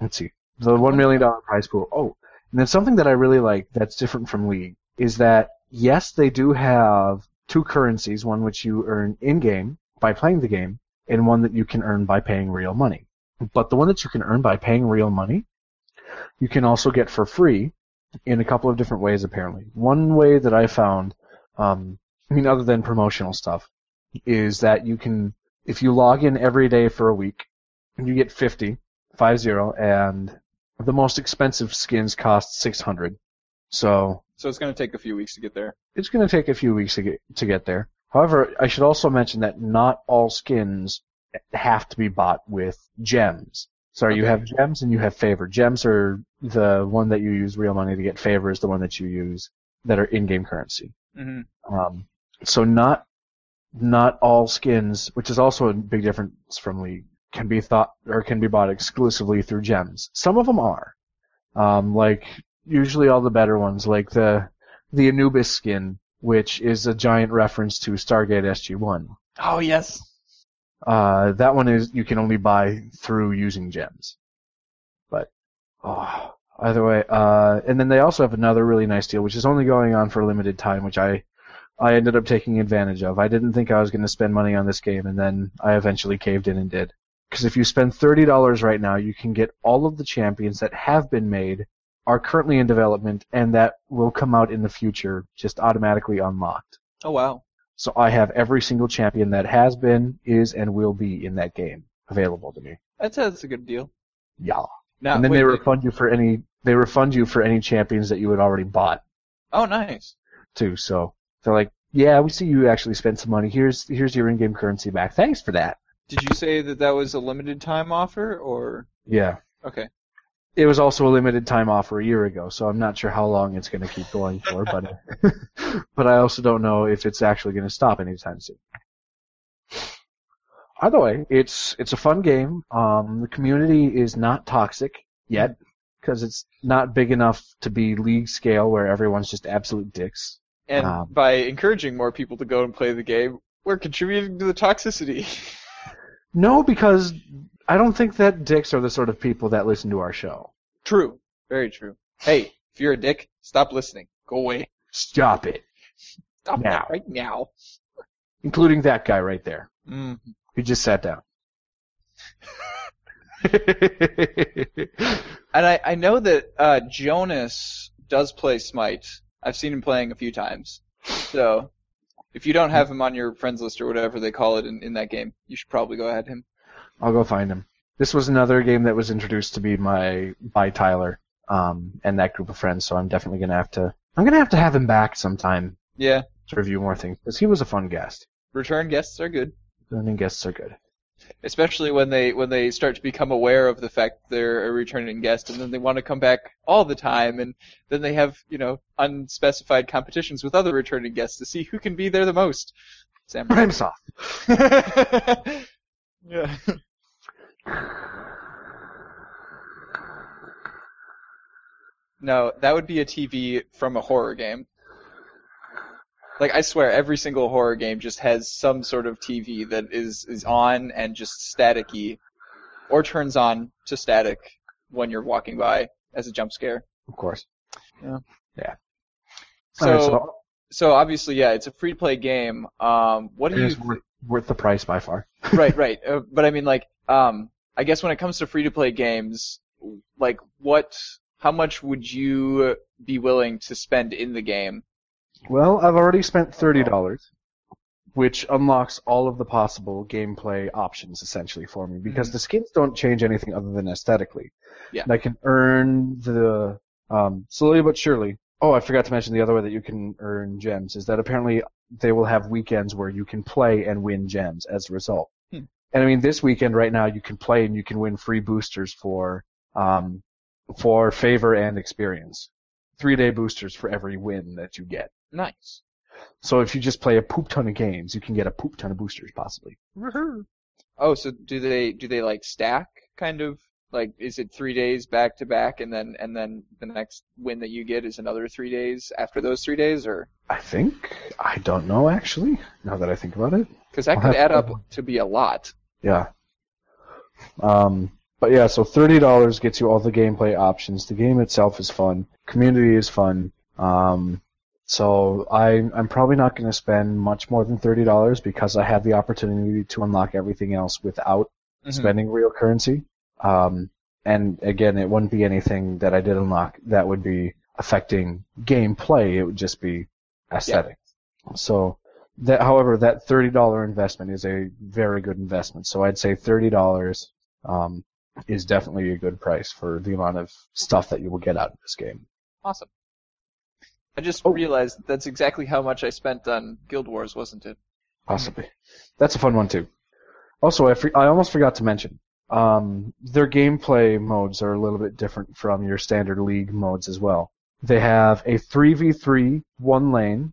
let's see. The one million dollar prize pool. Oh, and then something that I really like that's different from League is that yes, they do have two currencies, one which you earn in-game by playing the game, and one that you can earn by paying real money. But the one that you can earn by paying real money, you can also get for free in a couple of different ways, apparently. One way that I found, um, I mean, other than promotional stuff, is that you can, if you log in every day for a week, you get 50, 50, and the most expensive skins cost 600. So So it's going to take a few weeks to get there. it's going to take a few weeks to get to get there. However, I should also mention that not all skins have to be bought with gems. Sorry, you have gems and you have favor. Gems are the one that you use real money to get. Favor is the one that you use that are in-game currency. hmm Um, so not not all skins, which is also a big difference from League, can be thought or can be bought exclusively through gems. Some of them are, um, like usually all the better ones, like the the Anubis skin, which is a giant reference to Stargate SG-1. Oh yes. Uh, that one is you can only buy through using gems. But oh, either way, uh, and then they also have another really nice deal, which is only going on for a limited time, which I I ended up taking advantage of. I didn't think I was going to spend money on this game, and then I eventually caved in and did. Because if you spend thirty dollars right now, you can get all of the champions that have been made, are currently in development, and that will come out in the future, just automatically unlocked. Oh wow. So I have every single champion that has been, is, and will be in that game available to me. That's that's a good deal. Yeah. Now, and then wait, they wait. refund you for any they refund you for any champions that you had already bought Oh nice. too. So they're like, yeah, we see you actually spent some money. Here's here's your in-game currency back. Thanks for that. Did you say that that was a limited time offer or? Yeah. Okay. It was also a limited time offer a year ago, so I'm not sure how long it's going to keep going for, but but I also don't know if it's actually going to stop anytime soon. Either way, it's it's a fun game. Um, the community is not toxic yet because it's not big enough to be league scale where everyone's just absolute dicks. And Um, by encouraging more people to go and play the game, we're contributing to the toxicity. No, because I don't think that dicks are the sort of people that listen to our show. true. Very true. Hey, if you're a dick, stop listening. Go away. Stop it. Stop Now. that right now. Including that guy right there. Mm. He just sat down. And I, I know that uh, Jonas does play Smite. I've seen him playing a few times. So, if you don't have him on your friends list or whatever they call it in, in that game, you should probably go ahead him. I'll go find him. This was another game that was introduced to me by by Tyler um, and that group of friends, so I'm definitely gonna have to. I'm gonna have to have him back sometime Yeah, to review more things because he was a fun guest. return guests are good, Returning guests are good. especially when they when they start to become aware of the fact they're a returning guest, and then they want to come back all the time, and then they have you know unspecified competitions with other returning guests to see who can be there the most. Sam. Prime soft. yeah. No, that would be a TV from a horror game. Like I swear, every single horror game just has some sort of TV that is is on and just staticky, or turns on to static when you're walking by as a jump scare. Of course. Yeah. Yeah. So, Alright, so so obviously, yeah, it's a free to play game. Um, what do you is worth, worth the price by far. right, right. Uh, but I mean, like, um, I guess when it comes to free to play games, like, what, how much would you be willing to spend in the game? Well, I've already spent thirty dollars, which unlocks all of the possible gameplay options essentially for me because the skins don't change anything other than aesthetically. Yeah. And I can earn the um, slowly but surely. Oh, I forgot to mention the other way that you can earn gems is that apparently they will have weekends where you can play and win gems as a result. Hmm. And I mean, this weekend right now you can play and you can win free boosters for um, for favor and experience. Three day boosters for every win that you get. Nice. So if you just play a poop ton of games, you can get a poop ton of boosters possibly. Oh, so do they do they like stack kind of like is it three days back to back and then and then the next win that you get is another three days after those three days or I think I don't know actually. Now that I think about it, because that I'll could add to- up to be a lot. Yeah. Um, but yeah, so thirty dollars gets you all the gameplay options. The game itself is fun. Community is fun. Um, so I I'm probably not going to spend much more than thirty dollars because I have the opportunity to unlock everything else without Mhm. spending real currency. Um, and again, it wouldn't be anything that I did unlock that would be affecting gameplay. It would just be aesthetic. So that, however, that thirty dollar investment is a very good investment. So I'd say thirty dollars um, is definitely a good price for the amount of stuff that you will get out of this game. Awesome. I just Oh. realized that's exactly how much I spent on Guild Wars, wasn't it? Possibly. That's a fun one too. Also, I, I almost forgot to mention, um, their gameplay modes are a little bit different from your standard league modes as well. They have a 3v3 one lane,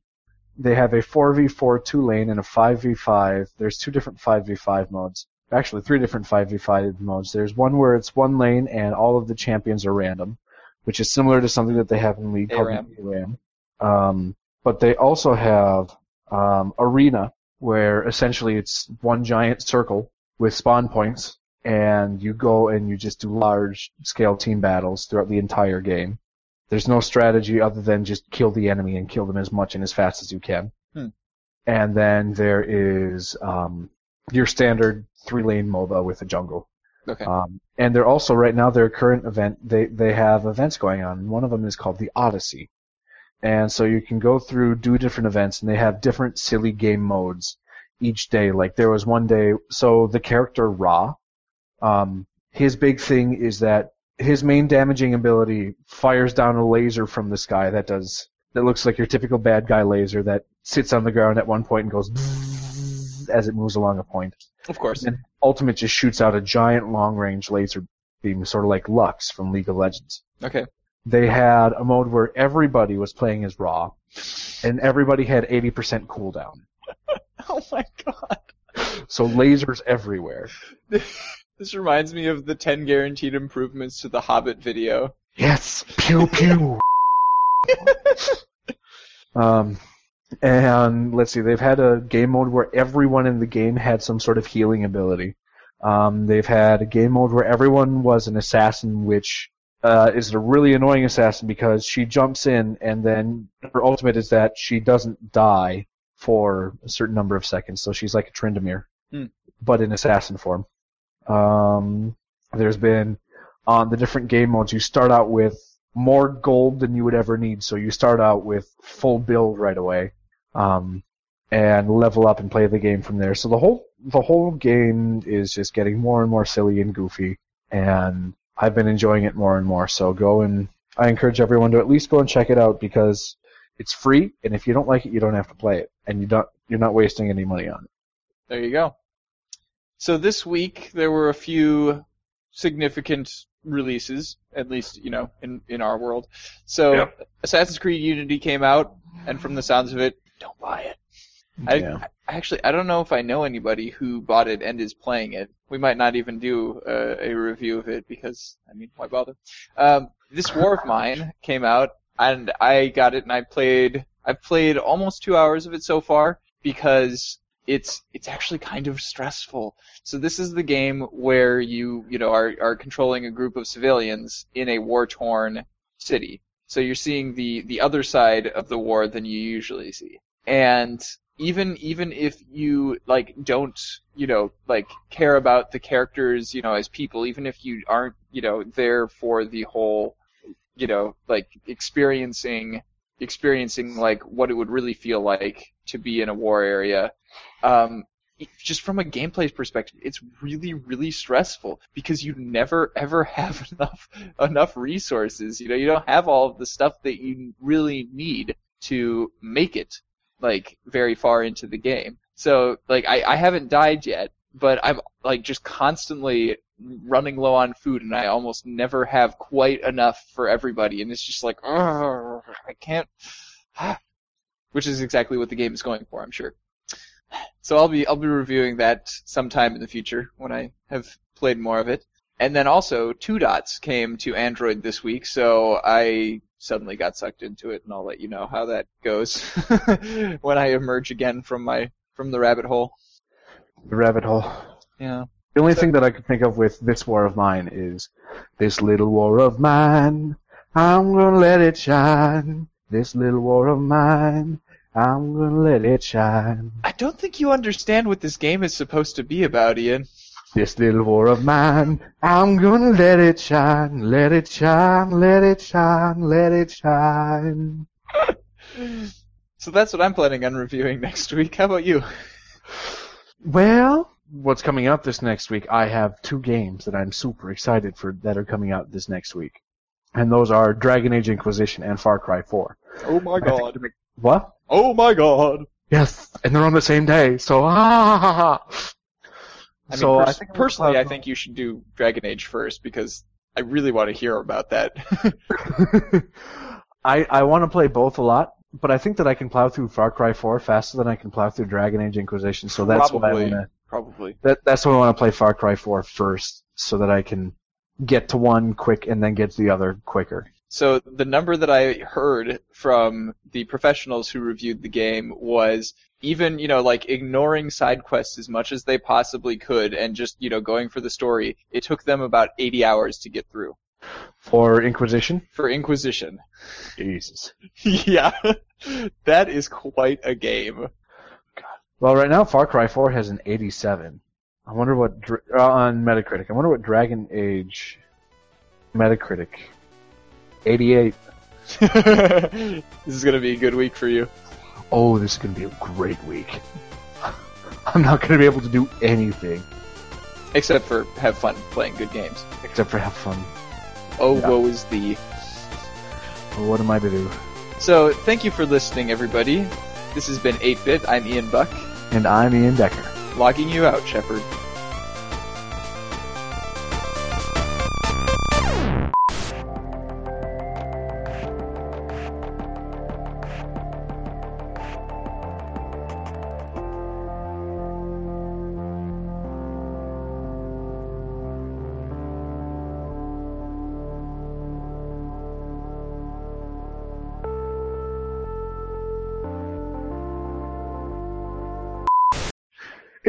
they have a 4v4 two lane, and a 5v5. There's two different 5v5 modes. Actually, three different 5v5 modes. There's one where it's one lane and all of the champions are random, which is similar to something that they have in League called ARAM. ARAM. Um, but they also have um, Arena, where essentially it's one giant circle with spawn points, and you go and you just do large scale team battles throughout the entire game. There's no strategy other than just kill the enemy and kill them as much and as fast as you can. Hmm. And then there is um, your standard three lane MOBA with a jungle. Okay. Um, and they're also right now their current event they they have events going on. One of them is called the Odyssey, and so you can go through do different events, and they have different silly game modes each day. Like there was one day, so the character Ra, um, his big thing is that his main damaging ability fires down a laser from the sky that does that looks like your typical bad guy laser that sits on the ground at one point and goes as it moves along a point. Of course. And Ultimate just shoots out a giant long range laser theme, sort of like Lux from League of Legends. Okay. They had a mode where everybody was playing as Ra, and everybody had 80% cooldown. Oh my god. So lasers everywhere. This reminds me of the 10 guaranteed improvements to the Hobbit video. Yes, pew pew. um, and let's see, they've had a game mode where everyone in the game had some sort of healing ability. Um, they've had a game mode where everyone was an assassin, which uh, is a really annoying assassin because she jumps in and then her ultimate is that she doesn't die for a certain number of seconds. So she's like a Tryndamere, Hmm. but in assassin form. Um, there's been on the different game modes, you start out with more gold than you would ever need, so you start out with full build right away, um, and level up and play the game from there. So the whole the whole game is just getting more and more silly and goofy, and I've been enjoying it more and more. So go and I encourage everyone to at least go and check it out because it's free, and if you don't like it, you don't have to play it, and you don't you're not wasting any money on it. There you go. So this week there were a few significant releases, at least you know in in our world. So Yep. Assassin's Creed Unity came out, and from the sounds of it, don't buy it. I, Yeah. I actually I don't know if I know anybody who bought it and is playing it. We might not even do uh, a review of it because I mean why bother? Um, this War of Mine came out and I got it and I played I've played almost two hours of it so far because it's it's actually kind of stressful. So this is the game where you you know are are controlling a group of civilians in a war torn city. So you're seeing the the other side of the war than you usually see. And even even if you like don't you know like care about the characters you know as people even if you aren't you know there for the whole you know like experiencing experiencing like what it would really feel like to be in a war area um just from a gameplay perspective it's really really stressful because you never ever have enough enough resources you know you don't have all of the stuff that you really need to make it like very far into the game. So like I, I haven't died yet, but I'm like just constantly running low on food and I almost never have quite enough for everybody and it's just like I can't which is exactly what the game is going for, I'm sure. So I'll be I'll be reviewing that sometime in the future when I have played more of it. And then also Two Dots came to Android this week, so I suddenly got sucked into it, and I'll let you know how that goes when I emerge again from my from the rabbit hole. The rabbit hole. Yeah. The only thing that I could think of with this war of mine is this little war of mine. I'm gonna let it shine. This little war of mine. I'm gonna let it shine. I don't think you understand what this game is supposed to be about, Ian. This little war of mine. I'm gonna let it shine. Let it shine. Let it shine. Let it shine. So that's what I'm planning on reviewing next week. How about you? Well, what's coming out this next week? I have two games that I'm super excited for that are coming out this next week. And those are Dragon Age Inquisition and Far Cry 4. Oh my god. What? Oh my god. Yes, and they're on the same day, so ah. ha I mean, so pers- I think personally, I think you should do Dragon Age first because I really want to hear about that. I I want to play both a lot, but I think that I can plow through Far Cry 4 faster than I can plow through Dragon Age Inquisition. So that's why I Probably. Probably. That that's why I want to play Far Cry 4 first, so that I can get to one quick and then get to the other quicker. So the number that I heard from the professionals who reviewed the game was even, you know, like ignoring side quests as much as they possibly could and just, you know, going for the story, it took them about 80 hours to get through. For Inquisition? For Inquisition. Jesus. yeah. that is quite a game. Well, right now Far Cry 4 has an 87. I wonder what uh, on Metacritic. I wonder what Dragon Age Metacritic 88. this is going to be a good week for you. Oh, this is going to be a great week. I'm not going to be able to do anything Except for have fun playing good games. except for have fun. Oh, Yeah. woe is thee. Well, what am I to do? So, thank you for listening, everybody. This has been 8-Bit. I'm Ian Buck. And I'm Ian Decker. Logging you out, Shepard.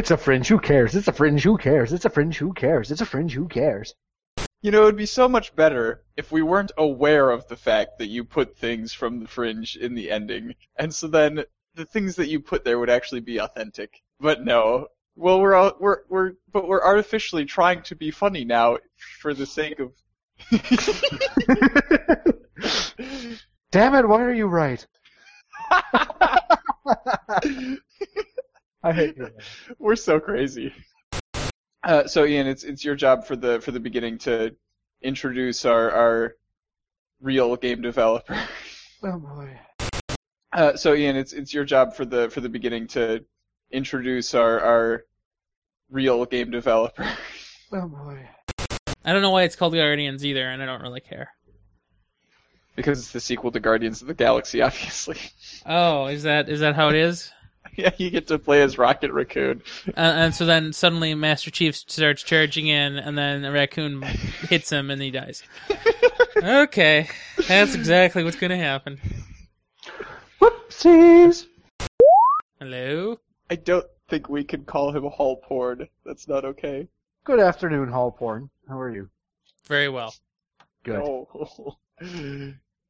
It's a fringe. Who cares? It's a fringe. Who cares? It's a fringe. Who cares? It's a fringe. Who cares? You know, it would be so much better if we weren't aware of the fact that you put things from the fringe in the ending, and so then the things that you put there would actually be authentic. But no. Well, we're all, we're we're but we're artificially trying to be funny now for the sake of. Damn it! Why are you right? I hate you. We're so crazy. Uh, so Ian, it's it's your job for the for the beginning to introduce our our real game developer. Oh boy. Uh, so Ian, it's it's your job for the for the beginning to introduce our our real game developer. Oh boy. I don't know why it's called Guardians either, and I don't really care. because it's the sequel to Guardians of the Galaxy, obviously. Oh, is that is that how it is? yeah, you get to play as Rocket Raccoon. Uh, and so then suddenly Master Chief starts charging in, and then a raccoon hits him, and he dies. okay, that's exactly what's gonna happen. Whoopsies. Hello. I don't think we can call him Hall Porn. That's not okay. Good afternoon, Hall Porn. How are you? Very well. Good. Oh.